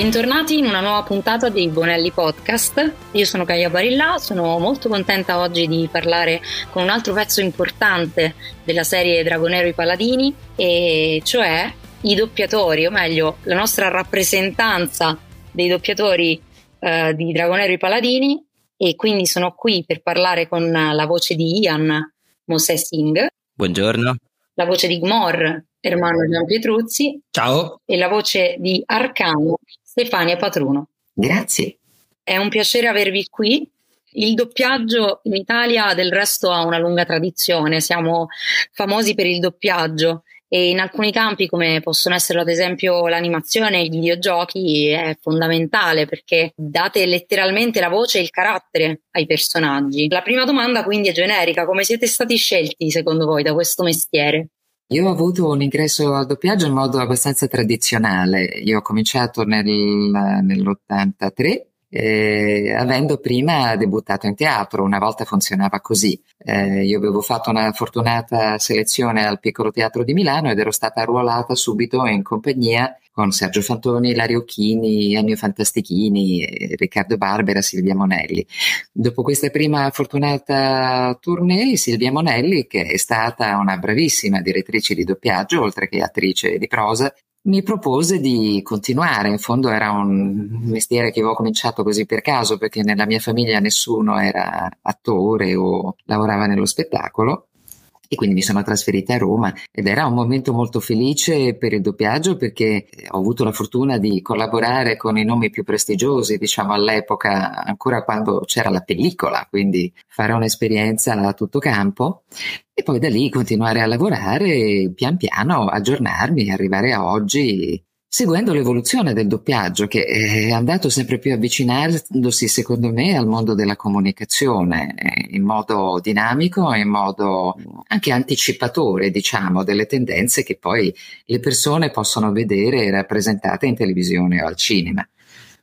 Bentornati in una nuova puntata dei Bonelli Podcast. Io sono Gaia Barilla, sono molto contenta oggi di parlare con un altro pezzo importante della serie Dragonero i Paladini, e cioè i doppiatori, o meglio, la nostra rappresentanza dei doppiatori eh, di Dragonero i Paladini. E quindi sono qui per parlare con la voce di Ian Mosè Singh. Buongiorno. La voce di Gmor, Ermanno Gian Pietruzzi. Ciao. E la voce di Arcano, Stefania Patruno. Grazie. È un piacere avervi qui. Il doppiaggio in Italia del resto ha una lunga tradizione, siamo famosi per il doppiaggio e in alcuni campi come possono essere ad esempio l'animazione e i videogiochi è fondamentale perché date letteralmente la voce e il carattere ai personaggi. La prima domanda quindi è generica, come siete stati scelti secondo voi da questo mestiere? Io ho avuto un ingresso al doppiaggio in modo abbastanza tradizionale. Io ho cominciato nel, nell'83 eh, avendo prima debuttato in teatro, una volta funzionava così. Eh, io avevo fatto una fortunata selezione al Piccolo Teatro di Milano ed ero stata arruolata subito in compagnia con Sergio Fantoni, Lario Chini, Ennio Fantastichini, Riccardo Barbera, Silvia Monelli. Dopo questa prima fortunata tournée, Silvia Monelli, che è stata una bravissima direttrice di doppiaggio, oltre che attrice di prosa, mi propose di continuare, in fondo era un mestiere che avevo cominciato così per caso perché nella mia famiglia nessuno era attore o lavorava nello spettacolo e quindi mi sono trasferita a Roma ed era un momento molto felice per il doppiaggio perché ho avuto la fortuna di collaborare con i nomi più prestigiosi, diciamo all'epoca ancora quando c'era la pellicola, quindi fare un'esperienza a tutto campo. E poi da lì continuare a lavorare pian piano, aggiornarmi, arrivare a oggi seguendo l'evoluzione del doppiaggio che è andato sempre più avvicinandosi secondo me al mondo della comunicazione eh, in modo dinamico e in modo anche anticipatore diciamo delle tendenze che poi le persone possono vedere rappresentate in televisione o al cinema.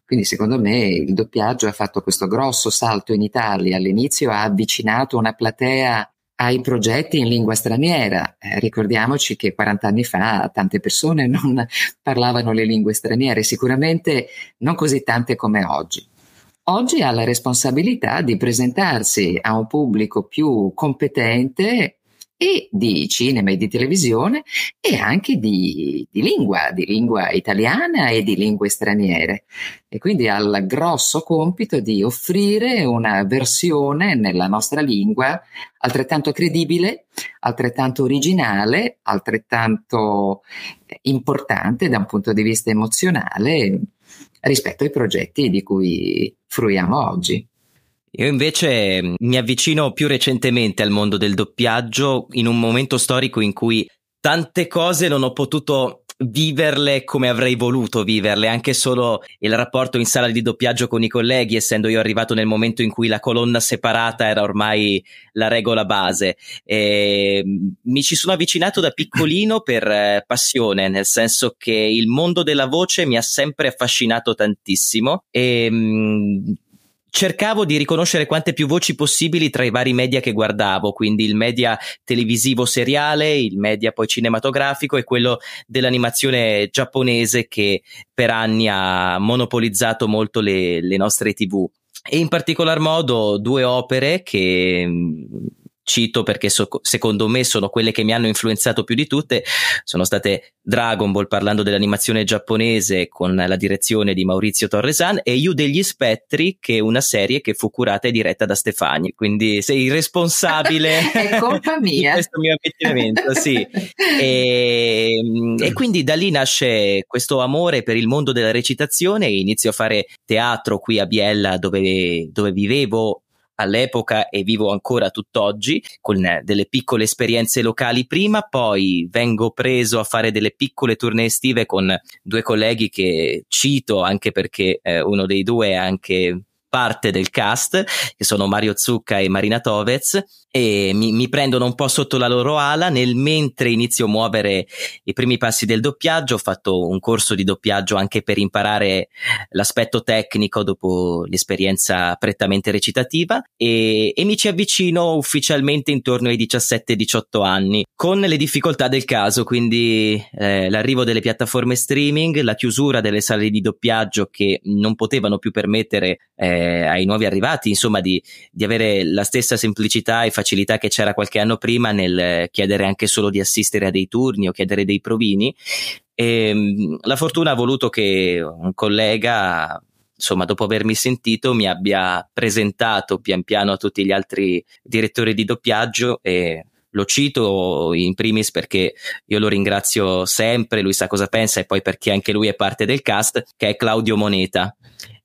Quindi secondo me il doppiaggio ha fatto questo grosso salto in Italia, all'inizio ha avvicinato una platea ai progetti in lingua straniera. Eh, ricordiamoci che 40 anni fa tante persone non parlavano le lingue straniere, sicuramente non così tante come oggi. Oggi ha la responsabilità di presentarsi a un pubblico più competente e di cinema e di televisione e anche di, di, lingua, di lingua italiana e di lingue straniere. E quindi ha il grosso compito di offrire una versione nella nostra lingua altrettanto credibile, altrettanto originale, altrettanto importante da un punto di vista emozionale rispetto ai progetti di cui fruiamo oggi. Io invece mm, mi avvicino più recentemente al mondo del doppiaggio in un momento storico in cui tante cose non ho potuto viverle come avrei voluto viverle, anche solo il rapporto in sala di doppiaggio con i colleghi, essendo io arrivato nel momento in cui la colonna separata era ormai la regola base. E mm, mi ci sono avvicinato da piccolino per eh, passione, nel senso che il mondo della voce mi ha sempre affascinato tantissimo e mm, cercavo di riconoscere quante più voci possibili tra i vari media che guardavo, quindi il media televisivo seriale, il media poi cinematografico e quello dell'animazione giapponese che per anni ha monopolizzato molto le, le nostre tv. E in particolar modo due opere che cito perché so, secondo me sono quelle che mi hanno influenzato più di tutte, sono state Dragon Ball parlando dell'animazione giapponese con la direzione di Maurizio Torresan e Yu degli Spettri che è una serie che fu curata e diretta da Stefani, quindi sei responsabile è colpa mia. di questo mio avvicinamento, sì. E, e quindi da lì nasce questo amore per il mondo della recitazione e inizio a fare teatro qui a Biella dove, dove vivevo all'epoca e vivo ancora tutt'oggi con delle piccole esperienze locali. Prima, poi vengo preso a fare delle piccole tournée estive con due colleghi che cito anche perché eh, uno dei due è anche parte del cast, che sono Mario Zucca e Marina Tovez, e mi, mi, prendono un po' sotto la loro ala nel mentre inizio a muovere i primi passi del doppiaggio. Ho fatto un corso di doppiaggio anche per imparare l'aspetto tecnico dopo l'esperienza prettamente recitativa e, e mi ci avvicino ufficialmente intorno ai 17-18 anni con le difficoltà del caso, quindi eh, l'arrivo delle piattaforme streaming, la chiusura delle sale di doppiaggio che non potevano più permettere eh, ai nuovi arrivati, insomma, di, di avere la stessa semplicità e facilità che c'era qualche anno prima nel chiedere anche solo di assistere a dei turni o chiedere dei provini. E, ehm, la fortuna ha voluto che un collega insomma, dopo avermi sentito, mi abbia presentato pian piano a tutti gli altri direttori di doppiaggio e lo cito in primis perché io lo ringrazio sempre, lui sa cosa pensa e poi perché anche lui è parte del cast, che è Claudio Moneta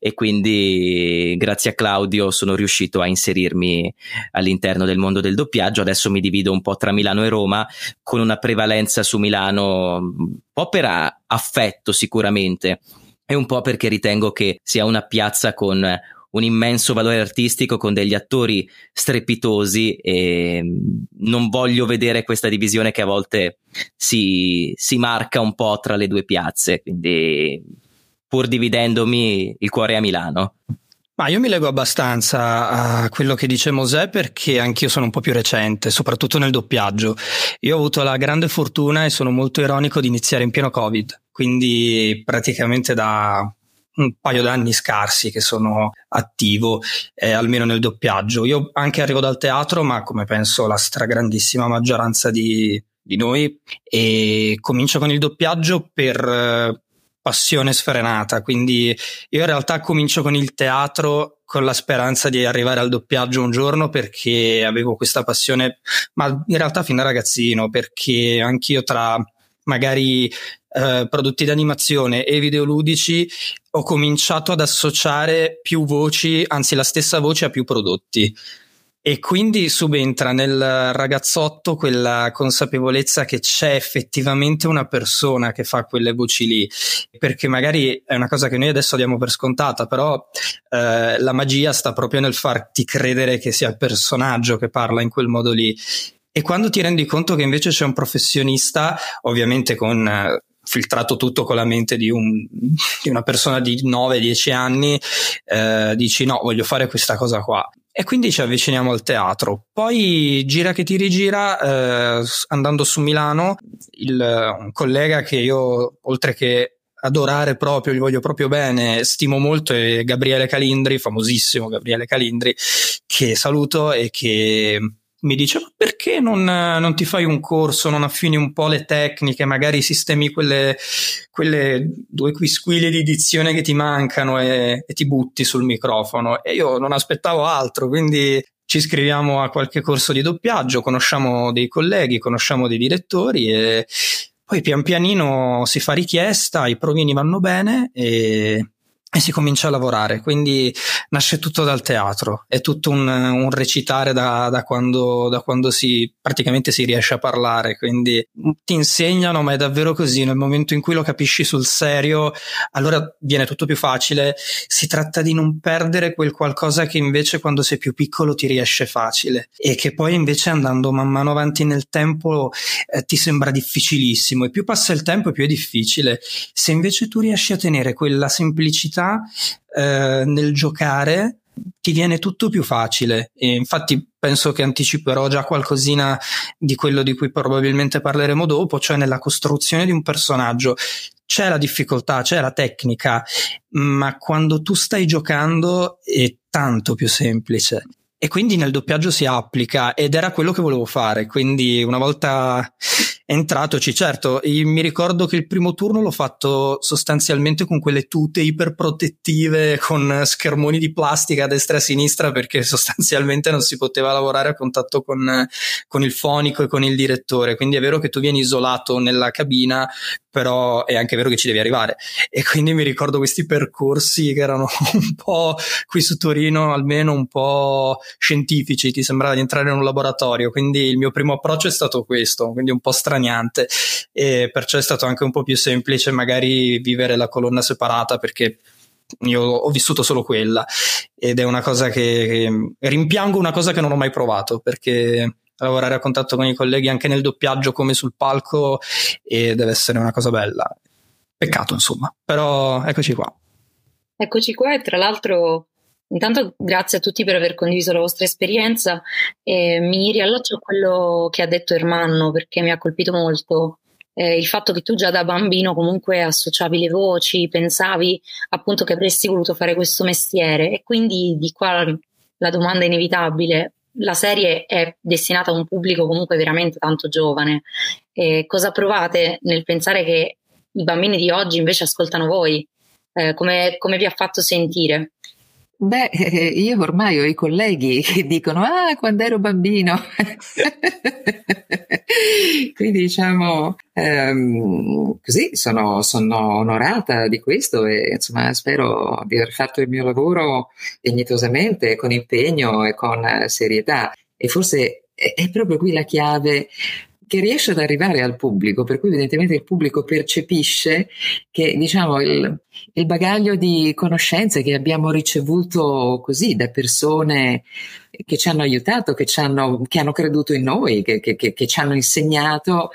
e quindi grazie a Claudio sono riuscito a inserirmi all'interno del mondo del doppiaggio. Adesso mi divido un po' tra Milano e Roma con una prevalenza su Milano un po' per affetto sicuramente e un po' perché ritengo che sia una piazza con un immenso valore artistico con degli attori strepitosi e non voglio vedere questa divisione che a volte si, si marca un po' tra le due piazze, quindi pur dividendomi il cuore a Milano. Ma io mi leggo abbastanza a quello che dice Mosè perché anch'io sono un po' più recente, soprattutto nel doppiaggio. Io ho avuto la grande fortuna e sono molto ironico di iniziare in pieno Covid, quindi praticamente da un paio d'anni scarsi che sono attivo, eh, almeno nel doppiaggio. Io anche arrivo dal teatro, ma come penso la stragrandissima maggioranza di, di noi, e comincio con il doppiaggio per eh, passione sfrenata. Quindi io in realtà comincio con il teatro con la speranza di arrivare al doppiaggio un giorno perché avevo questa passione, ma in realtà fin da ragazzino, perché anch'io tra magari eh, prodotti d'animazione e videoludici ho cominciato ad associare più voci, anzi la stessa voce a più prodotti. E quindi subentra nel ragazzotto quella consapevolezza che c'è effettivamente una persona che fa quelle voci lì, perché magari è una cosa che noi adesso diamo per scontata, però eh, la magia sta proprio nel farti credere che sia il personaggio che parla in quel modo lì. E quando ti rendi conto che invece c'è un professionista, ovviamente con eh, filtrato tutto con la mente di, un, di una persona di 9-10 anni, eh, dici no, voglio fare questa cosa qua. E quindi ci avviciniamo al teatro. Poi gira che ti rigira, eh, andando su Milano, il, un collega che io, oltre che adorare proprio, gli voglio proprio bene, stimo molto è Gabriele Calindri, famosissimo Gabriele Calindri, che saluto e che mi dice ma perché non, non, ti fai un corso, non affini un po' le tecniche, magari sistemi quelle, quelle due quisquili di dizione che ti mancano e, e ti butti sul microfono. E io non aspettavo altro, quindi ci iscriviamo a qualche corso di doppiaggio, conosciamo dei colleghi, conosciamo dei direttori e poi pian pianino si fa richiesta, i provini vanno bene e e si comincia a lavorare, quindi nasce tutto dal teatro, è tutto un, un recitare da, da, quando, da, quando, si praticamente si riesce a parlare, quindi ti insegnano, ma è davvero così, nel momento in cui lo capisci sul serio, allora viene tutto più facile, si tratta di non perdere quel qualcosa che invece quando sei più piccolo ti riesce facile. E che poi invece andando man mano avanti nel tempo eh, ti sembra difficilissimo. E più passa il tempo più è difficile, se invece tu riesci a tenere quella semplicità eh, nel giocare ti viene tutto più facile e infatti penso che anticiperò già qualcosina di quello di cui probabilmente parleremo dopo, cioè nella costruzione di un personaggio. C'è la difficoltà, c'è la tecnica, ma quando tu stai giocando è tanto più semplice. E quindi nel doppiaggio si applica ed era quello che volevo fare. Quindi una volta entratoci, certo, mi ricordo che il primo turno l'ho fatto sostanzialmente con quelle tute iperprotettive con schermoni di plastica a destra e a sinistra perché sostanzialmente non si poteva lavorare a contatto con, con il fonico e con il direttore. Quindi è vero che tu vieni isolato nella cabina, però è anche vero che ci devi arrivare. E quindi mi ricordo questi percorsi che erano un po' qui su Torino, almeno un po' scientifici, ti sembrava di entrare in un laboratorio. Quindi il mio primo approccio è stato questo, quindi un po' straniante. E perciò è stato anche un po' più semplice magari vivere la colonna separata perché io ho vissuto solo quella ed è una cosa che, che rimpiango una cosa che non ho mai provato perché lavorare a contatto con i colleghi anche nel doppiaggio come sul palco e deve essere una cosa bella. Peccato, insomma, però eccoci qua. Eccoci qua e tra l'altro intanto grazie a tutti per aver condiviso la vostra esperienza e mi riallaccio a quello che ha detto Ermanno perché mi ha colpito molto eh, il fatto che tu già da bambino comunque associavi le voci, pensavi appunto che avresti voluto fare questo mestiere e quindi di qua la domanda inevitabile, la serie è destinata a un pubblico comunque veramente tanto giovane. Eh, cosa provate nel pensare che i bambini di oggi invece ascoltano voi? Eh, come, come vi ha fatto sentire? Beh, eh, io ormai ho i colleghi che dicono, ah, quando ero bambino. Quindi diciamo, ehm, così sono, sono, onorata di questo e insomma spero di aver fatto il mio lavoro dignitosamente, con impegno e con serietà. E forse è proprio qui la chiave che riesce ad arrivare al pubblico, per cui evidentemente il pubblico percepisce che diciamo, il, il bagaglio di conoscenze che abbiamo ricevuto così da persone che ci hanno aiutato, che, ci hanno, che hanno creduto in noi, che, che, che ci hanno insegnato,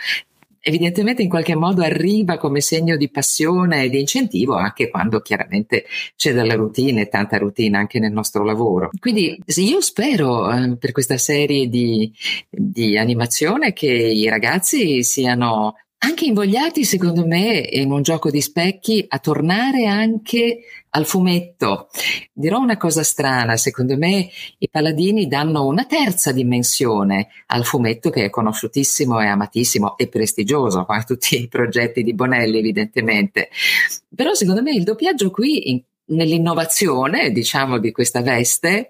evidentemente in qualche modo arriva come segno di passione e di incentivo anche quando chiaramente c'è della routine tanta routine anche nel nostro lavoro. Quindi io spero eh, per questa serie di, di animazione che i ragazzi siano anche invogliati, secondo me, in un gioco di specchi a tornare anche al fumetto. Dirò una cosa strana, secondo me i paladini danno una terza dimensione al fumetto che è conosciutissimo e amatissimo e prestigioso, come tutti i progetti di Bonelli evidentemente. Però secondo me il doppiaggio qui, in, nell'innovazione, diciamo, di questa veste,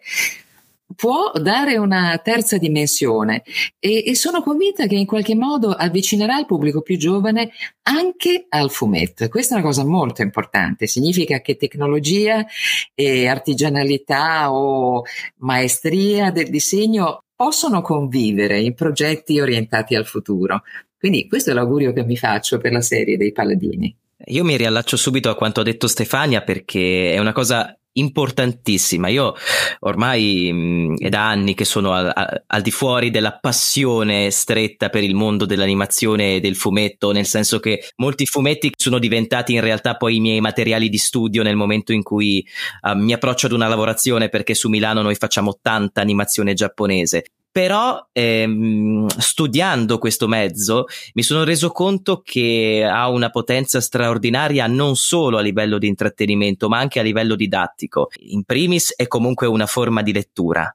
può dare una terza dimensione e, e, sono convinta che in qualche modo avvicinerà il pubblico più giovane anche al fumetto. Questa è una cosa molto importante, significa che tecnologia e artigianalità o maestria del disegno possono convivere in progetti orientati al futuro. Quindi questo è l'augurio che mi faccio per la serie dei Paladini. Io mi riallaccio subito a quanto ha detto Stefania perché è una cosa importantissima. Io ormai mh, è da anni che sono al, al, di fuori della passione stretta per il mondo dell'animazione e del fumetto, nel senso che molti fumetti sono diventati in realtà poi i miei materiali di studio nel momento in cui uh, mi approccio ad una lavorazione perché su Milano noi facciamo tanta animazione giapponese però ehm, studiando questo mezzo mi sono reso conto che ha una potenza straordinaria non solo a livello di intrattenimento ma anche a livello didattico. In primis è comunque una forma di lettura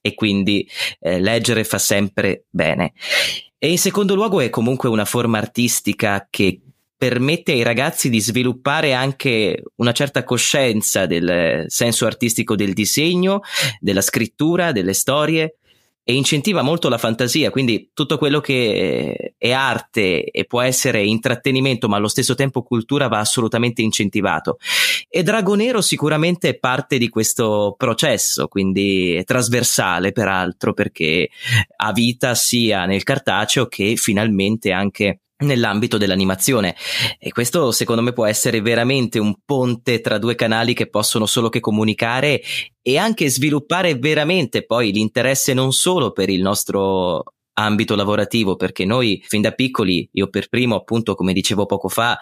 e quindi eh, leggere fa sempre bene. E in secondo luogo è comunque una forma artistica che permette ai ragazzi di sviluppare anche una certa coscienza del senso artistico del disegno, della scrittura, delle storie e incentiva molto la fantasia, quindi tutto quello che è arte e può essere intrattenimento, ma allo stesso tempo cultura va assolutamente incentivato. E Dragonero sicuramente è parte di questo processo, quindi è trasversale peraltro perché ha vita sia nel cartaceo che finalmente anche nell'ambito dell'animazione. E questo secondo me può essere veramente un ponte tra due canali che possono solo che comunicare e anche sviluppare veramente poi l'interesse non solo per il nostro ambito lavorativo perché noi fin da piccoli, io per primo appunto come dicevo poco fa,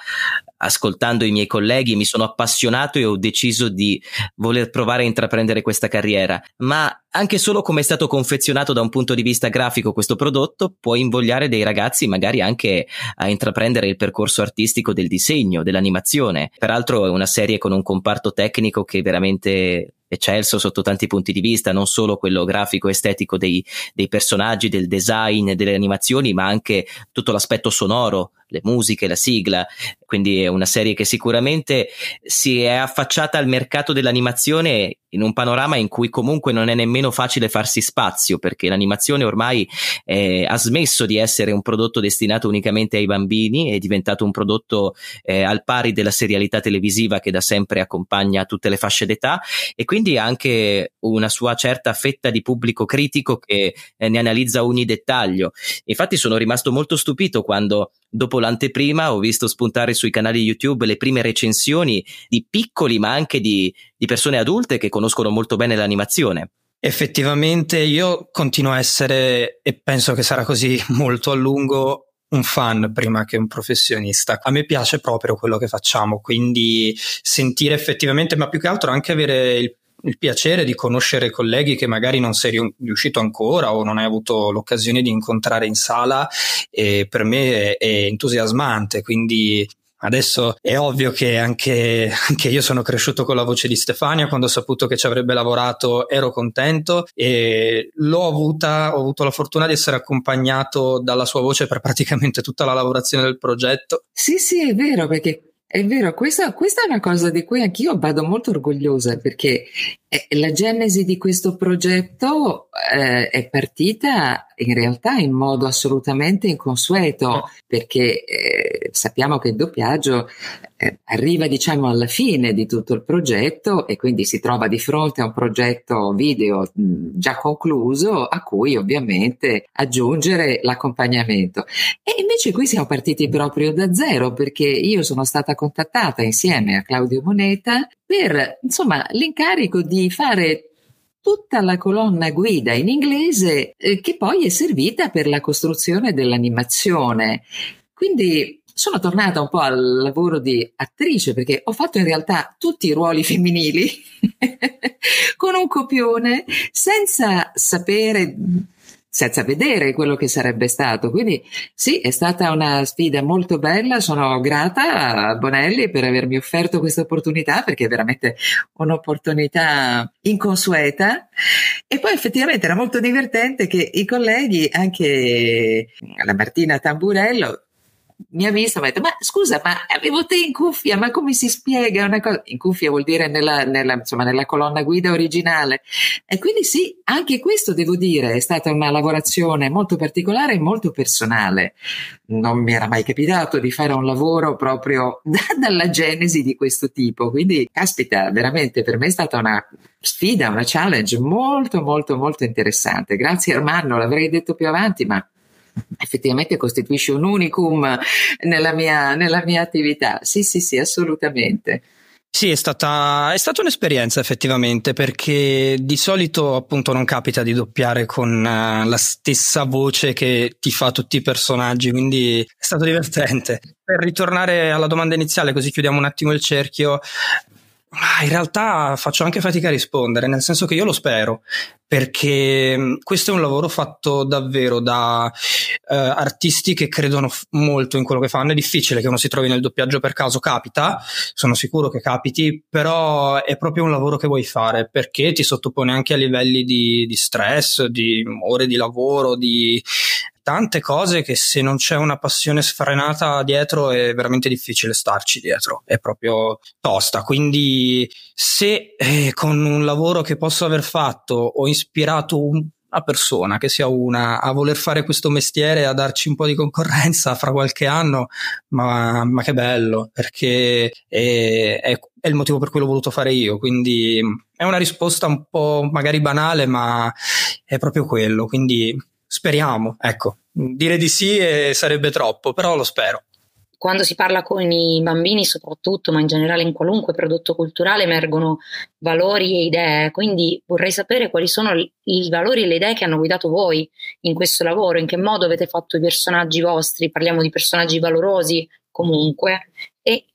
ascoltando i miei colleghi mi sono appassionato e ho deciso di voler provare a intraprendere questa carriera, ma anche solo come è stato confezionato da un punto di vista grafico questo prodotto può invogliare dei ragazzi magari anche a intraprendere il percorso artistico del disegno, dell'animazione. Peraltro è una serie con un comparto tecnico che veramente eccelso sotto tanti punti di vista, non solo quello grafico estetico dei, dei personaggi, del design, delle animazioni, ma anche tutto l'aspetto sonoro, le musiche, la sigla. Quindi è una serie che sicuramente si è affacciata al mercato dell'animazione in un panorama in cui comunque non è nemmeno facile farsi spazio perché l'animazione ormai eh, ha smesso di essere un prodotto destinato unicamente ai bambini, è diventato un prodotto eh, al pari della serialità televisiva che da sempre accompagna tutte le fasce d'età e quindi ha anche una sua certa fetta di pubblico critico che eh, ne analizza ogni dettaglio. Infatti sono rimasto molto stupito quando dopo l'anteprima ho visto spuntare sui canali YouTube le prime recensioni di piccoli ma anche di, di persone adulte che conoscono molto bene l'animazione. Effettivamente io continuo a essere, e penso che sarà così molto a lungo, un fan prima che un professionista. A me piace proprio quello che facciamo, quindi sentire effettivamente, ma più che altro anche avere il il piacere di conoscere colleghi che magari non sei riuscito ancora o non hai avuto l'occasione di incontrare in sala e per me è, è entusiasmante quindi Adesso è ovvio che anche, anche, io sono cresciuto con la voce di Stefania, quando ho saputo che ci avrebbe lavorato ero contento e l'ho avuta, ho avuto la fortuna di essere accompagnato dalla sua voce per praticamente tutta la lavorazione del progetto. Sì, sì, è vero, perché è vero, questa, questa, è una cosa di cui anch'io vado molto orgogliosa perché eh, la genesi di questo progetto eh, è partita in realtà in modo assolutamente inconsueto perché eh, sappiamo che il doppiaggio eh, arriva diciamo alla fine di tutto il progetto e quindi si trova di fronte a un progetto video mh, già concluso a cui ovviamente aggiungere l'accompagnamento. E invece qui siamo partiti proprio da zero perché io sono stata contattata insieme a Claudio Moneta per insomma l'incarico di fare tutta la colonna guida in inglese eh, che poi è servita per la costruzione dell'animazione. Quindi sono tornata un po' al lavoro di attrice perché ho fatto in realtà tutti i ruoli femminili con un copione senza sapere senza vedere quello che sarebbe stato. Quindi sì, è stata una sfida molto bella, sono grata a Bonelli per avermi offerto questa opportunità perché è veramente un'opportunità inconsueta e poi effettivamente era molto divertente che i colleghi, anche la Martina Tamburello, mi ha visto e mi ha detto ma scusa ma avevo te in cuffia ma come si spiega una cosa in cuffia vuol dire nella, nella, insomma, nella colonna guida originale. E quindi sì anche questo devo dire è stata una lavorazione molto particolare e molto personale. Non mi era mai capitato di fare un lavoro proprio da, dalla genesi di questo tipo. Quindi caspita veramente per me è stata una sfida una challenge molto molto molto interessante. Grazie Armando l'avrei detto più avanti ma effettivamente costituisce un unicum nella mia, nella mia attività. Sì, sì, sì, assolutamente. Sì, è stata, è stata, un'esperienza effettivamente perché di solito appunto non capita di doppiare con uh, la stessa voce che ti fa tutti i personaggi, quindi è stato divertente. Per ritornare alla domanda iniziale, così chiudiamo un attimo il cerchio, in realtà faccio anche fatica a rispondere, nel senso che io lo spero, perché questo è un lavoro fatto davvero da eh, artisti che credono f- molto in quello che fanno. È difficile che uno si trovi nel doppiaggio per caso, capita, sono sicuro che capiti, però è proprio un lavoro che vuoi fare perché ti sottopone anche a livelli di, di stress, di ore di lavoro, di tante cose che se non c'è una passione sfrenata dietro è veramente difficile starci dietro, è proprio tosta. Quindi se eh, con un lavoro che posso aver fatto ho ispirato un, persona, che sia una, a voler fare questo mestiere, a darci un po' di concorrenza fra qualche anno, ma, ma che bello, perché è, è, è, il motivo per cui l'ho voluto fare io, quindi è una risposta un po' magari banale, ma è proprio quello, quindi Speriamo, ecco. Dire di sì sarebbe troppo, però lo spero. Quando si parla con i bambini, soprattutto, ma in generale in qualunque prodotto culturale, emergono valori e idee. Quindi vorrei sapere quali sono i valori e le idee che hanno guidato voi in questo lavoro, in che modo avete fatto i personaggi vostri. Parliamo di personaggi valorosi comunque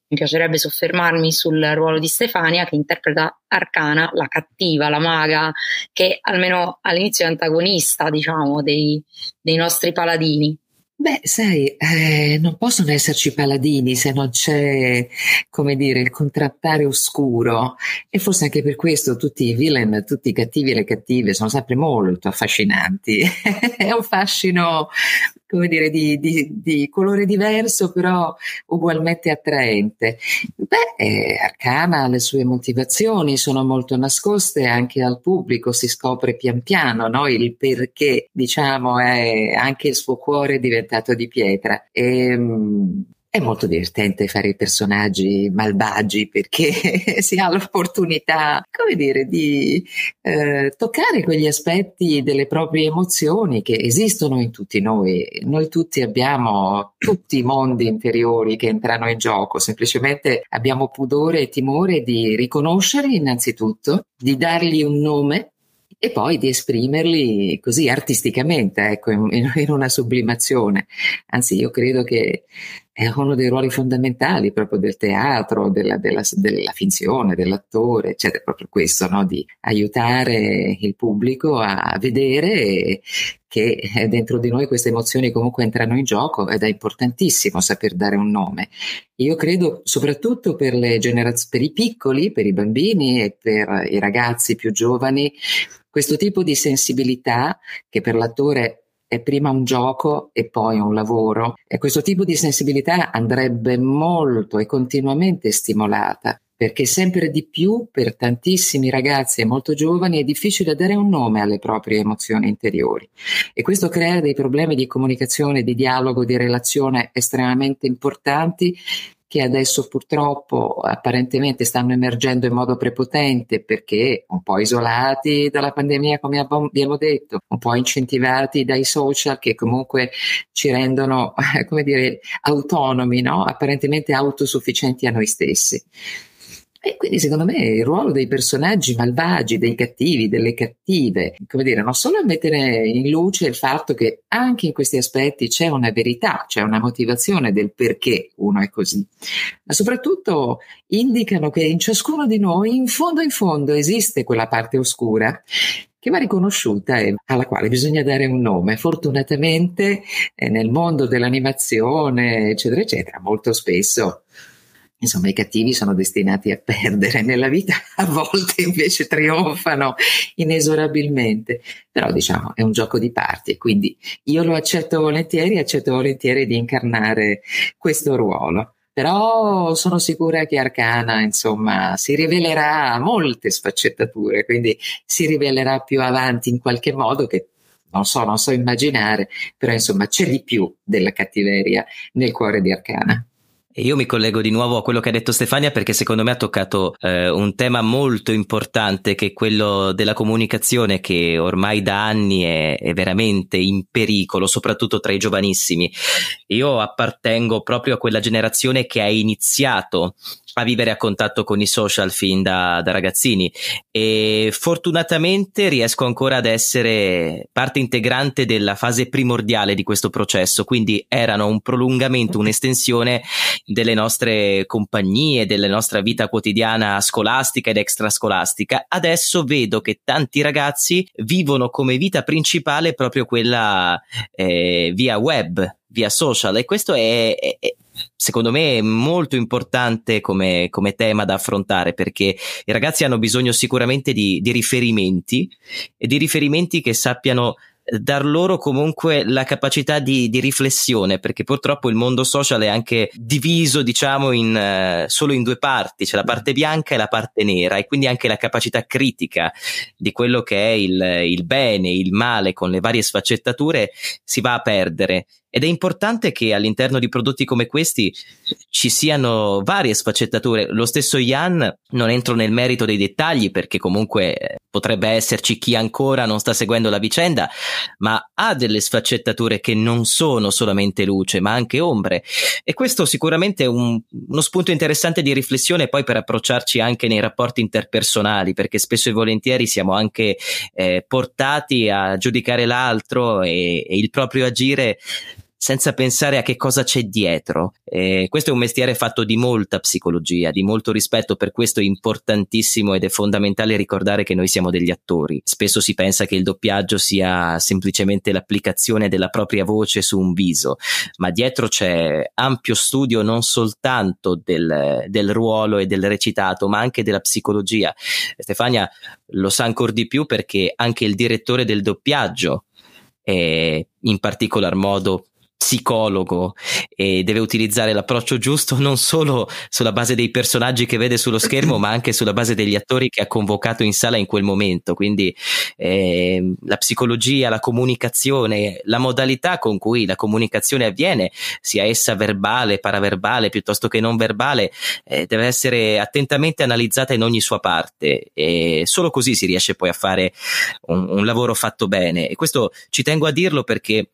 mi piacerebbe soffermarmi sul ruolo di Stefania che interpreta Arcana, la cattiva, la maga, che almeno all'inizio è antagonista, diciamo, dei, dei nostri paladini. Beh, sai, eh, non possono esserci paladini se non c'è, come dire, il contrattare oscuro. E forse anche per questo tutti i villain, tutti i cattivi e le cattive sono sempre molto affascinanti. È un fascino come dire, di, di, di, colore diverso, però ugualmente attraente. Beh, eh, Arcana, le sue motivazioni sono molto nascoste anche al pubblico, si scopre pian piano no? il perché, diciamo, è anche il suo cuore è diventato di pietra. E, ehm, È molto divertente fare i personaggi malvagi perché si ha l'opportunità, come dire, di eh, toccare quegli aspetti delle proprie emozioni che esistono in tutti noi. Noi tutti abbiamo tutti i mondi interiori che entrano in gioco, semplicemente abbiamo pudore e timore di riconoscerli innanzitutto, di dargli un nome e poi di esprimerli così artisticamente, ecco, in, in, una sublimazione. Anzi, io credo che è uno dei ruoli fondamentali proprio del teatro, della, della, della finzione, dell'attore, eccetera, proprio questo, no? di aiutare il pubblico a vedere che dentro di noi queste emozioni comunque entrano in gioco ed è importantissimo saper dare un nome. Io credo soprattutto per generaz- per i piccoli, per i bambini e per i ragazzi più giovani, questo tipo di sensibilità che per l'attore è prima un gioco e poi un lavoro. E questo tipo di sensibilità andrebbe molto e continuamente stimolata perché sempre di più per tantissimi ragazzi e molto giovani è difficile dare un nome alle proprie emozioni interiori. E questo crea dei problemi di comunicazione, di dialogo, di relazione estremamente importanti che adesso purtroppo apparentemente stanno emergendo in modo prepotente perché un po' isolati dalla pandemia, come abbiamo detto, un po' incentivati dai social che comunque ci rendono, come dire, autonomi, no? apparentemente autosufficienti a noi stessi. E quindi secondo me il ruolo dei personaggi malvagi, dei cattivi, delle cattive, come dire, non solo mettere in luce il fatto che anche in questi aspetti c'è una verità, c'è una motivazione del perché uno è così, ma soprattutto indicano che in ciascuno di noi, in fondo in fondo, esiste quella parte oscura che va riconosciuta e alla quale bisogna dare un nome. Fortunatamente eh, nel mondo dell'animazione, eccetera, eccetera, molto spesso Insomma, i cattivi sono destinati a perdere nella vita, a volte invece trionfano inesorabilmente. Però diciamo, è un gioco di parti e quindi io lo accetto volentieri, accetto volentieri di incarnare questo ruolo. Però sono sicura che Arcana, insomma, si rivelerà a molte sfaccettature, quindi si rivelerà più avanti in qualche modo che non so, non so immaginare, però insomma c'è di più della cattiveria nel cuore di Arcana. E io mi collego di nuovo a quello che ha detto Stefania perché secondo me ha toccato eh, un tema molto importante che è quello della comunicazione che ormai da anni è, è, veramente in pericolo, soprattutto tra i giovanissimi. Io appartengo proprio a quella generazione che ha iniziato a vivere a contatto con i social fin da, da, ragazzini e fortunatamente riesco ancora ad essere parte integrante della fase primordiale di questo processo, quindi erano un prolungamento, un'estensione delle nostre compagnie, della nostra vita quotidiana scolastica ed extrascolastica. Adesso vedo che tanti ragazzi vivono come vita principale proprio quella eh, via web, via social e questo è, è, secondo me è molto importante come, come, tema da affrontare perché i ragazzi hanno bisogno sicuramente di, di riferimenti e di riferimenti che sappiano dar loro comunque la capacità di, di, riflessione, perché purtroppo il mondo social è anche diviso, diciamo, in, uh, solo in due parti, c'è la parte bianca e la parte nera, e quindi anche la capacità critica di quello che è il, il bene, il male, con le varie sfaccettature, si va a perdere. Ed è importante che all'interno di prodotti come questi ci siano varie sfaccettature. Lo stesso Ian, non entro nel merito dei dettagli perché comunque eh, potrebbe esserci chi ancora non sta seguendo la vicenda, ma ha delle sfaccettature che non sono solamente luce, ma anche ombre. E questo sicuramente è un, uno spunto interessante di riflessione poi per approcciarci anche nei rapporti interpersonali, perché spesso e volentieri siamo anche eh, portati a giudicare l'altro e, e il proprio agire senza pensare a che cosa c'è dietro. Eh, questo è un mestiere fatto di molta psicologia, di molto rispetto, per questo è importantissimo ed è fondamentale ricordare che noi siamo degli attori. Spesso si pensa che il doppiaggio sia semplicemente l'applicazione della propria voce su un viso, ma dietro c'è ampio studio non soltanto del, del ruolo e del recitato, ma anche della psicologia. Stefania lo sa ancora di più perché anche il direttore del doppiaggio, in particolar modo psicologo e deve utilizzare l'approccio giusto non solo sulla base dei personaggi che vede sullo schermo, ma anche sulla base degli attori che ha convocato in sala in quel momento. Quindi eh, la psicologia, la comunicazione, la modalità con cui la comunicazione avviene, sia essa verbale, paraverbale, piuttosto che non verbale, eh, deve essere attentamente analizzata in ogni sua parte e solo così si riesce poi a fare un, un lavoro fatto bene. E questo ci tengo a dirlo perché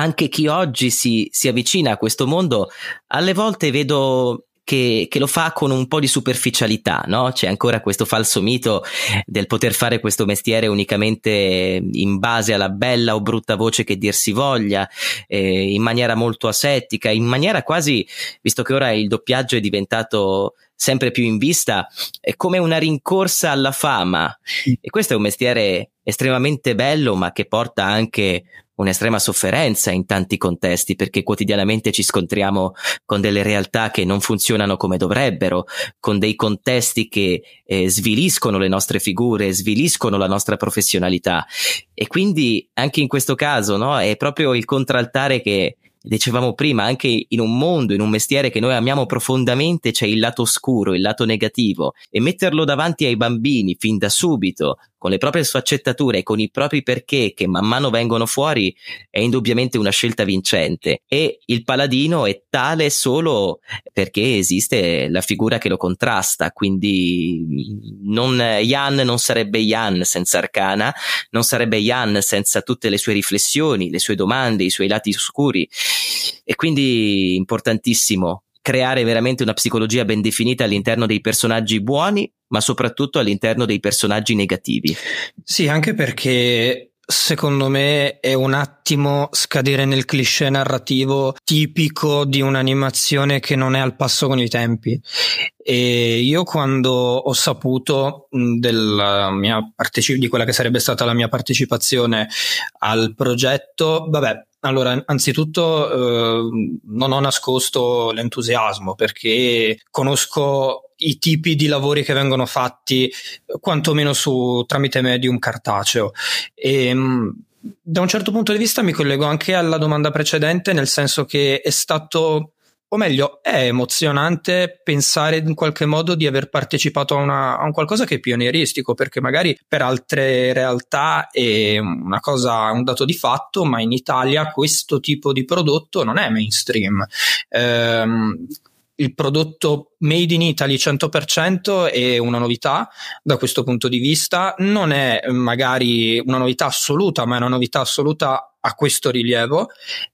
anche chi oggi si, si avvicina a questo mondo, alle volte vedo che, che, lo fa con un po' di superficialità, no? C'è ancora questo falso mito del poter fare questo mestiere unicamente in base alla bella o brutta voce che dir si voglia, eh, in maniera molto asettica, in maniera quasi, visto che ora il doppiaggio è diventato sempre più in vista, è come una rincorsa alla fama. E questo è un mestiere estremamente bello, ma che porta anche un'estrema sofferenza in tanti contesti perché quotidianamente ci scontriamo con delle realtà che non funzionano come dovrebbero, con dei contesti che eh, sviliscono le nostre figure, sviliscono la nostra professionalità. E quindi anche in questo caso no, è proprio il contraltare che dicevamo prima, anche in un mondo, in un mestiere che noi amiamo profondamente, c'è il lato oscuro, il lato negativo. E metterlo davanti ai bambini fin da subito, con le proprie sfaccettature e con i propri perché che man mano vengono fuori è indubbiamente una scelta vincente. E il paladino è tale solo perché esiste la figura che lo contrasta quindi non, Jan non sarebbe Jan senza Arcana non sarebbe Jan senza tutte le sue riflessioni le sue domande i suoi lati oscuri e quindi importantissimo creare veramente una psicologia ben definita all'interno dei personaggi buoni, ma soprattutto all'interno dei personaggi negativi. Sì, anche perché secondo me è un attimo scadere nel cliché narrativo tipico di un'animazione che non è al passo con i tempi. E io quando ho saputo parteci- di quella che sarebbe stata la mia partecipazione al progetto, vabbè, allora, anzitutto eh, non ho nascosto l'entusiasmo perché conosco i tipi di lavori che vengono fatti quantomeno su, tramite medium cartaceo. E mm, da un certo punto di vista mi collego anche alla domanda precedente nel senso che è stato o meglio, è emozionante pensare in qualche modo di aver partecipato a, una, a, un qualcosa che è pionieristico, perché magari per altre realtà è una cosa, un dato di fatto, ma in Italia questo tipo di prodotto non è mainstream. Ehm, il prodotto made in Italy 100% è una novità da questo punto di vista, non è magari una novità assoluta, ma è una novità assoluta a questo rilievo,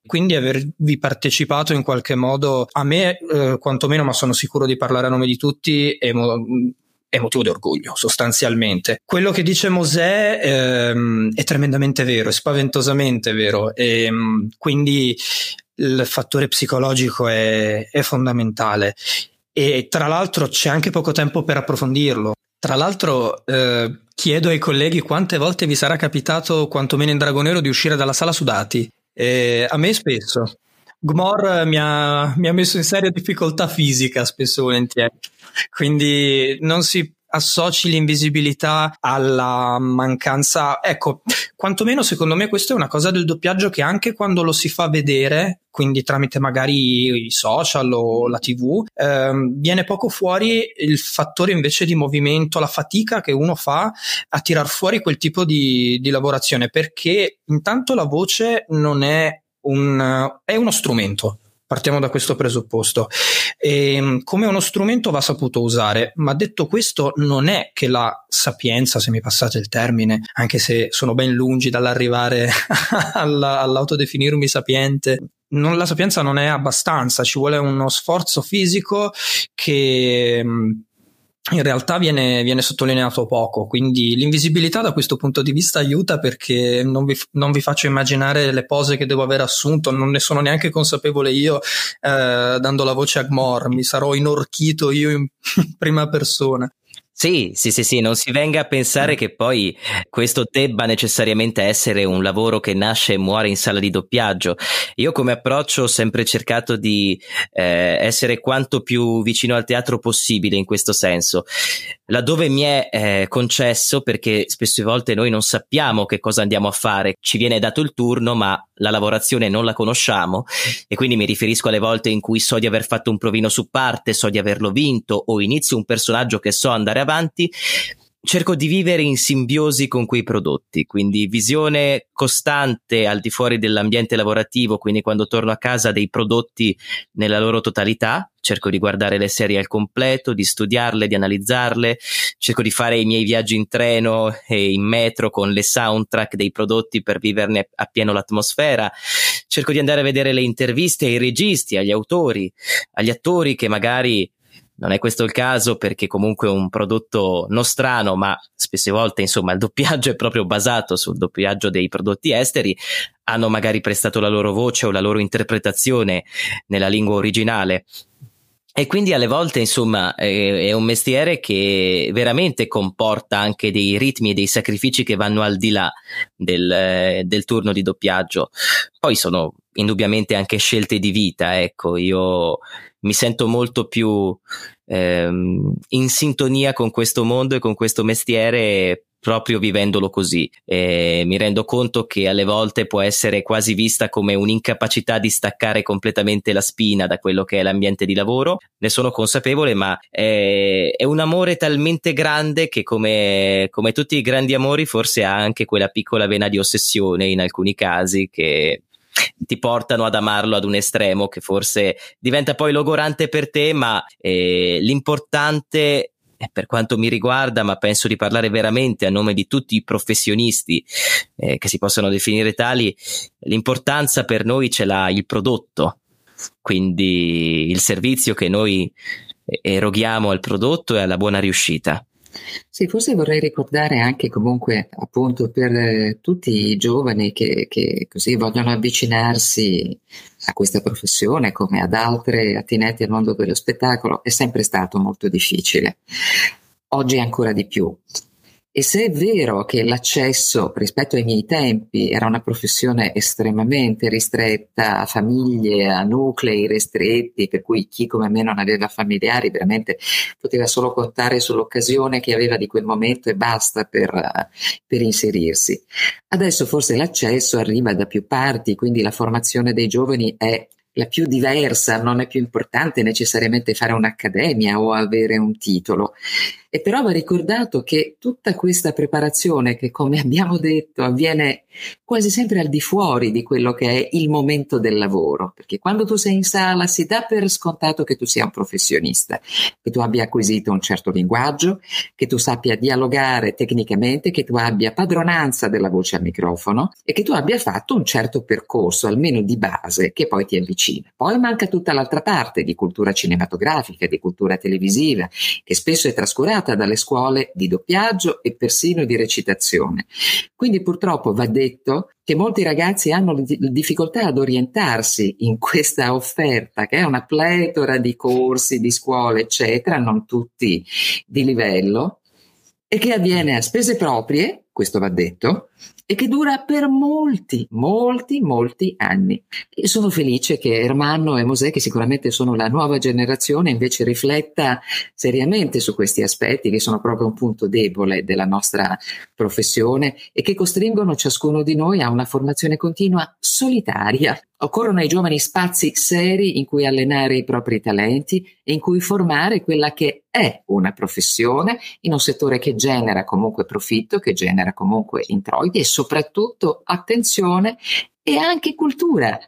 quindi avervi partecipato in qualche modo a me, eh, quantomeno, ma sono sicuro di parlare a nome di tutti, è, mo- è motivo di orgoglio, sostanzialmente. Quello che dice Mosè ehm, è tremendamente vero, è spaventosamente vero, e, ehm, quindi il fattore psicologico è, è fondamentale. E tra l'altro c'è anche poco tempo per approfondirlo. Tra l'altro, eh, chiedo ai colleghi quante volte vi sarà capitato, quantomeno in Dragonero, di uscire dalla sala sudati. Eh, a me spesso. Gmor mi ha, mi ha, messo in seria difficoltà fisica spesso volentieri. Quindi non si associ l'invisibilità alla mancanza. Ecco, quantomeno secondo me questa è una cosa del doppiaggio che anche quando lo si fa vedere, quindi tramite magari i social o la tv, ehm, viene poco fuori il fattore invece di movimento, la fatica che uno fa a tirar fuori quel tipo di, di lavorazione, perché intanto la voce non è un, è uno strumento Partiamo da questo presupposto. E, ehm, come uno strumento va saputo usare, ma detto questo non è che la sapienza, se mi passate il termine, anche se sono ben lungi dall'arrivare alla, all'autodefinirmi sapiente, non, la sapienza non è abbastanza, ci vuole uno sforzo fisico che in realtà viene, viene, sottolineato poco, quindi l'invisibilità da questo punto di vista aiuta perché non vi, non vi, faccio immaginare le pose che devo aver assunto, non ne sono neanche consapevole io eh, dando la voce a Gmor, mi sarò inorchito io in prima persona. Sì, sì, sì, sì, non si venga a pensare che poi questo debba necessariamente essere un lavoro che nasce e muore in sala di doppiaggio. Io come approccio ho sempre cercato di eh, essere quanto più vicino al teatro possibile in questo senso. Laddove mi è eh, concesso, perché spesso e volte noi non sappiamo che cosa andiamo a fare, ci viene dato il turno, ma la lavorazione non la conosciamo e quindi mi riferisco alle volte in cui so di aver fatto un provino su parte, so di averlo vinto o inizio un personaggio che so andare avanti, cerco di vivere in simbiosi con quei prodotti, quindi visione costante al di fuori dell'ambiente lavorativo, quindi quando torno a casa dei prodotti nella loro totalità, cerco di guardare le serie al completo, di studiarle, di analizzarle, cerco di fare i miei viaggi in treno e in metro con le soundtrack dei prodotti per viverne appieno l'atmosfera, cerco di andare a vedere le interviste ai registi, agli autori, agli attori che magari non è questo il caso perché comunque è un prodotto nostrano, ma spesse volte insomma il doppiaggio è proprio basato sul doppiaggio dei prodotti esteri, hanno magari prestato la loro voce o la loro interpretazione nella lingua originale. E quindi alle volte, insomma, è, un mestiere che veramente comporta anche dei ritmi e dei sacrifici che vanno al di là del, del turno di doppiaggio. Poi sono indubbiamente anche scelte di vita, ecco, io mi sento molto più ehm, in sintonia con questo mondo e con questo mestiere proprio vivendolo così. E mi rendo conto che alle volte può essere quasi vista come un'incapacità di staccare completamente la spina da quello che è l'ambiente di lavoro. Ne sono consapevole, ma è, è un amore talmente grande che come, come tutti i grandi amori forse ha anche quella piccola vena di ossessione in alcuni casi che ti portano ad amarlo ad un estremo che forse diventa poi logorante per te, ma eh, l'importante per quanto mi riguarda, ma penso di parlare veramente a nome di tutti i professionisti eh, che si possono definire tali, l'importanza per noi ce l'ha il prodotto, quindi il servizio che noi eroghiamo al prodotto e alla buona riuscita. Sì, forse vorrei ricordare anche comunque appunto per eh, tutti i giovani che, che, così vogliono avvicinarsi a questa professione come ad altre attinenti al mondo dello spettacolo, è sempre stato molto difficile. Oggi ancora di più. E se è vero che l'accesso rispetto ai miei tempi era una professione estremamente ristretta a famiglie, a nuclei ristretti, per cui chi come me non aveva familiari veramente poteva solo contare sull'occasione che aveva di quel momento e basta per, per inserirsi. Adesso forse l'accesso arriva da più parti, quindi la formazione dei giovani è la più diversa, non è più importante necessariamente fare un'accademia o avere un titolo. E però va ricordato che tutta questa preparazione, che come abbiamo detto avviene quasi sempre al di fuori di quello che è il momento del lavoro, perché quando tu sei in sala si dà per scontato che tu sia un professionista, che tu abbia acquisito un certo linguaggio, che tu sappia dialogare tecnicamente, che tu abbia padronanza della voce al microfono e che tu abbia fatto un certo percorso, almeno di base, che poi ti avvicina. Poi manca tutta l'altra parte di cultura cinematografica, di cultura televisiva, che spesso è trascurata dalle scuole di doppiaggio e persino di recitazione. Quindi purtroppo va detto che molti ragazzi hanno difficoltà ad orientarsi in questa offerta, che è una pletora di corsi, di scuole, eccetera, non tutti di livello, e che avviene a spese proprie, questo va detto, e che dura per molti, molti, molti anni. E sono felice che Ermanno e Mosè, che sicuramente sono la nuova generazione, invece rifletta seriamente su questi aspetti che sono proprio un punto debole della nostra professione e che costringono ciascuno di noi a una formazione continua solitaria. Occorrono ai giovani spazi seri in cui allenare i propri talenti e in cui formare quella che è una professione in un settore che genera comunque profitto, che genera comunque introiti e soprattutto attenzione e anche cultura.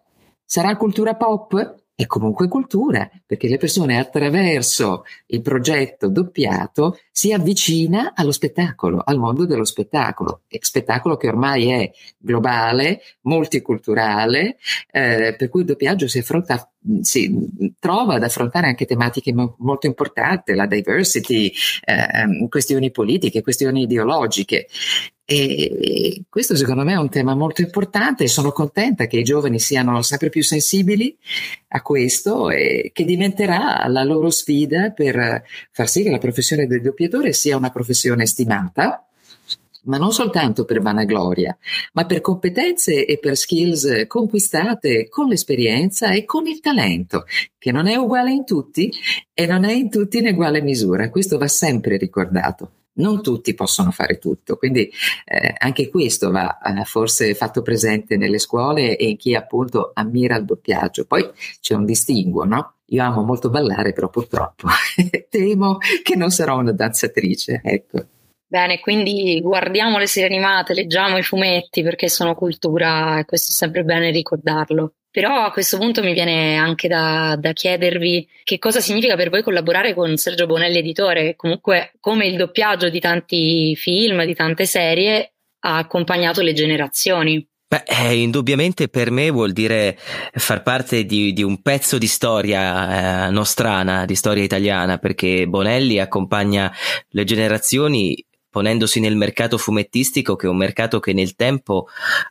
Sarà cultura pop? È comunque cultura, perché le persone attraverso il progetto doppiato si avvicina allo spettacolo, al mondo dello spettacolo, spettacolo che ormai è globale, multiculturale, eh, per cui il doppiaggio si affronta si trova ad affrontare anche tematiche mo- molto importanti, la diversity, eh, questioni politiche, questioni ideologiche. E questo secondo me è un tema molto importante e sono contenta che i giovani siano sempre più sensibili a questo e che diventerà la loro sfida per far sì che la professione del doppiatore sia una professione stimata, ma non soltanto per vanagloria, ma per competenze e per skills conquistate con l'esperienza e con il talento, che non è uguale in tutti e non è in tutti in uguale misura. Questo va sempre ricordato. non tutti possono fare tutto, quindi eh, anche questo va eh, forse fatto presente nelle scuole e in chi appunto ammira il doppiaggio. Poi c'è un distinguo, no? Io amo molto ballare, però purtroppo temo che non sarò una danzatrice, ecco. Bene, quindi guardiamo le serie animate, leggiamo i fumetti perché sono cultura e questo è sempre bene ricordarlo. Però a questo punto mi viene anche da, da, chiedervi che cosa significa per voi collaborare con Sergio Bonelli editore, che comunque come il doppiaggio di tanti film, di tante serie, ha accompagnato le generazioni. Beh, eh, indubbiamente per me vuol dire far parte di, di un pezzo di storia eh, nostrana, di storia italiana, perché Bonelli accompagna le generazioni ponendosi nel mercato fumettistico, che è un mercato che nel tempo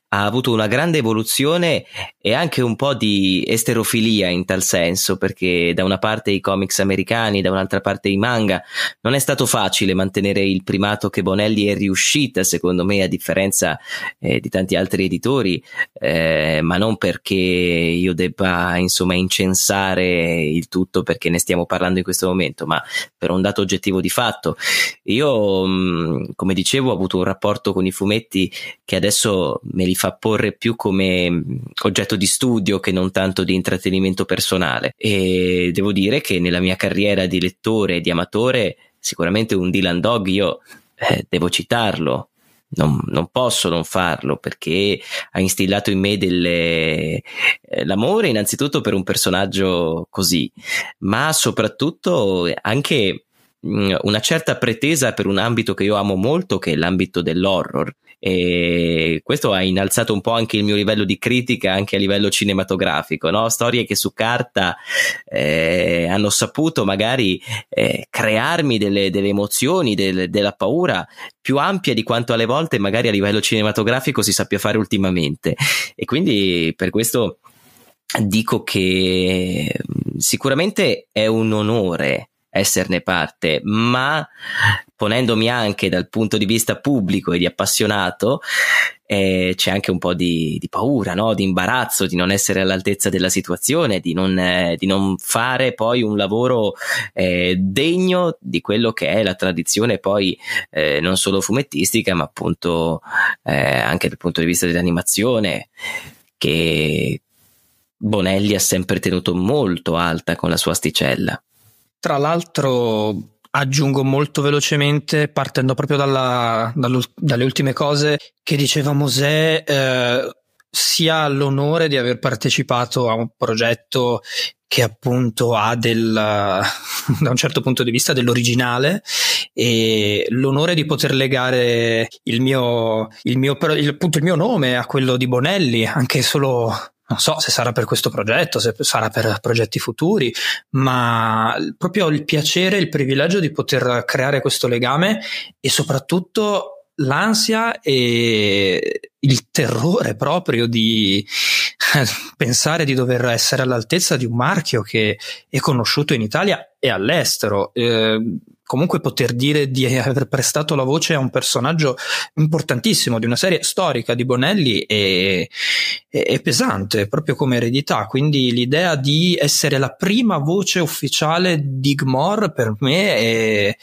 ha avuto una grande evoluzione e anche un po' di esterofilia in tal senso, perché da una parte i comics americani, da un'altra parte i manga, non è stato facile mantenere il primato che Bonelli è riuscita, secondo me, a differenza eh, di tanti altri editori, eh, ma non perché io debba insomma incensare il tutto perché ne stiamo parlando in questo momento, ma per un dato oggettivo di fatto. Io, mh, come dicevo, ho avuto un rapporto con i fumetti che adesso me li fa porre più come oggetto di studio che non tanto di intrattenimento personale. E devo dire che nella mia carriera di lettore e di amatore, sicuramente un Dylan Dog io eh, devo citarlo. Non, non, posso non farlo perché ha instillato in me delle, eh, l'amore innanzitutto per un personaggio così, ma soprattutto anche una certa pretesa per un ambito che io amo molto, che è l'ambito dell'horror e questo ha innalzato un po' anche il mio livello di critica anche a livello cinematografico, no? storie che su carta eh, hanno saputo magari eh, crearmi delle, delle emozioni, del, della paura più ampia di quanto alle volte magari a livello cinematografico si sappia fare ultimamente e quindi per questo dico che mm, sicuramente è un onore esserne parte, ma ponendomi anche dal punto di vista pubblico e di appassionato, eh, c'è anche un po' di, di paura, no? di imbarazzo, di non essere all'altezza della situazione, di non, eh, di non fare poi un lavoro eh, degno di quello che è la tradizione poi eh, non solo fumettistica, ma appunto eh, anche dal punto di vista dell'animazione, che Bonelli ha sempre tenuto molto alta con la sua asticella. Tra l'altro aggiungo molto velocemente, partendo proprio dalla, dalle ultime cose che diceva Mosè, eh, sia l'onore di aver partecipato a un progetto che appunto ha del, da un certo punto di vista dell'originale e l'onore di poter legare il mio, il mio, il, appunto il mio nome a quello di Bonelli, anche solo non so se sarà per questo progetto, se sarà per progetti futuri, ma proprio il piacere, il privilegio di poter creare questo legame e soprattutto l'ansia e il terrore proprio di pensare di dover essere all'altezza di un marchio che è conosciuto in Italia e all'estero. Eh, comunque poter dire di aver prestato la voce a un personaggio importantissimo di una serie storica di Bonelli è, è, è pesante proprio come eredità. Quindi l'idea di essere la prima voce ufficiale di Gmor per me è,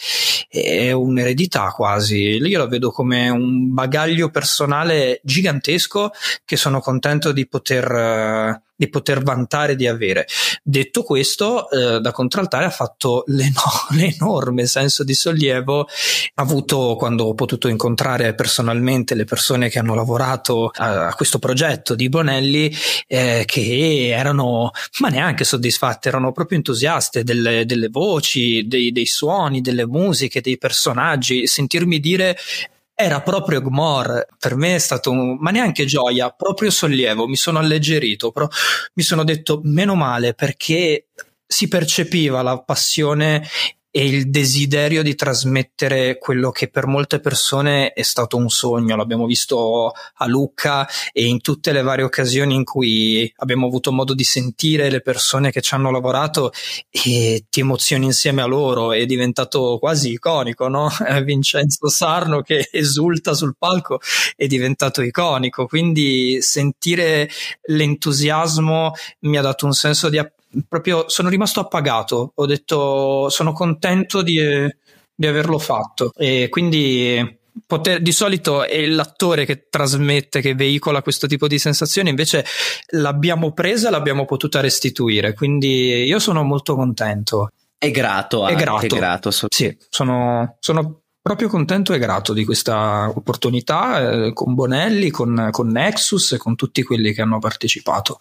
è un'eredità quasi. Io la vedo come un bagaglio personale gigantesco che sono contento di poter di poter vantare di avere. Detto questo, eh, da contraltare ha fatto l'eno- l'enorme senso di sollievo avuto quando ho potuto incontrare personalmente le persone che hanno lavorato a, a questo progetto di Bonelli eh, che erano ma neanche soddisfatte, erano proprio entusiaste delle, delle voci, dei, dei suoni, delle musiche, dei personaggi, sentirmi dire era proprio Gmor. Per me è stato, un, ma neanche gioia, proprio sollievo. Mi sono alleggerito, però mi sono detto meno male perché si percepiva la passione e il desiderio di trasmettere quello che per molte persone è stato un sogno. L'abbiamo visto a Lucca e in tutte le varie occasioni in cui abbiamo avuto modo di sentire le persone che ci hanno lavorato e ti emozioni insieme a loro. È diventato quasi iconico, no? Vincenzo Sarno che esulta sul palco è diventato iconico. Quindi sentire l'entusiasmo mi ha dato un senso di proprio sono rimasto appagato. Ho detto sono contento di, di averlo fatto e quindi Poter, di solito è l'attore che trasmette, che veicola questo tipo di sensazioni, invece l'abbiamo presa e l'abbiamo potuta restituire, quindi io sono molto contento. È grato, è grato. È grato. Sì, sono, sono proprio contento e grato di questa opportunità eh, con Bonelli, con, con, Nexus e con tutti quelli che hanno partecipato,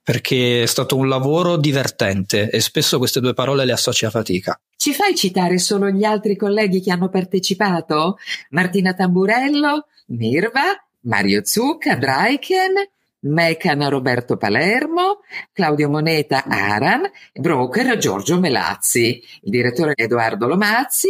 perché è stato un lavoro divertente e spesso queste due parole le associa a fatica. Ci fai citare solo gli altri colleghi che hanno partecipato? Martina Tamburello, Mirva, Mario Zucca, Draiken Mecan Roberto Palermo, Claudio Moneta Aran, broker Giorgio Melazzi, il direttore Edoardo Lomazzi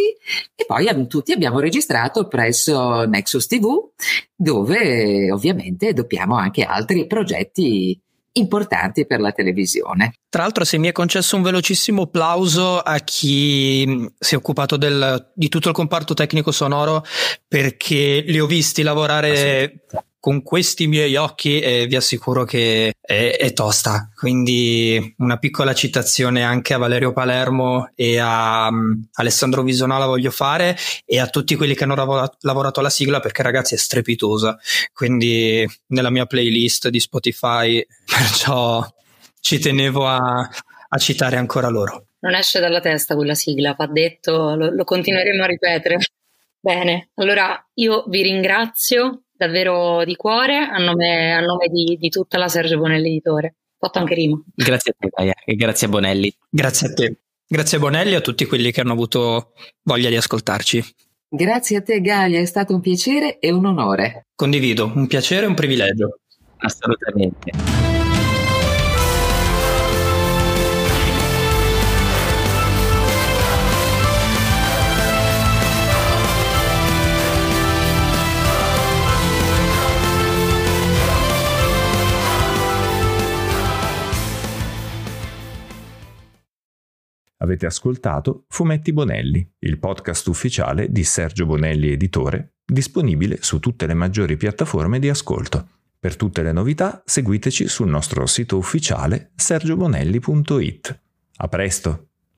e poi tutti abbiamo registrato presso Nexus TV dove ovviamente doppiamo anche altri progetti importanti per la televisione. Tra l'altro, se mi è concesso un velocissimo plauso a chi si è occupato del, di tutto il comparto tecnico sonoro, perché li ho visti lavorare con questi miei occhi eh, vi assicuro che è, è, tosta. Quindi una piccola citazione anche a Valerio Palermo e a um, Alessandro Visonola voglio fare e a tutti quelli che hanno lavorato, lavorato alla sigla perché ragazzi è strepitosa. Quindi nella mia playlist di Spotify, perciò ci tenevo a, a citare ancora loro. Non esce dalla testa quella sigla, va detto, lo, lo continueremo a ripetere. Bene, allora io vi ringrazio davvero di cuore a nome, a nome di, di, tutta la Sergio Bonelli Editore. Fatto anche rima. Grazie a te, Gaia, e grazie a Bonelli. Grazie a te. Grazie a Bonelli e a tutti quelli che hanno avuto voglia di ascoltarci. Grazie a te, Gaia, è stato un piacere e un onore. Condivido, un piacere e un privilegio. Assolutamente. Avete ascoltato Fumetti Bonelli, il podcast ufficiale di Sergio Bonelli Editore, disponibile su tutte le maggiori piattaforme di ascolto. Per tutte le novità seguiteci sul nostro sito ufficiale sergiobonelli.it. A presto!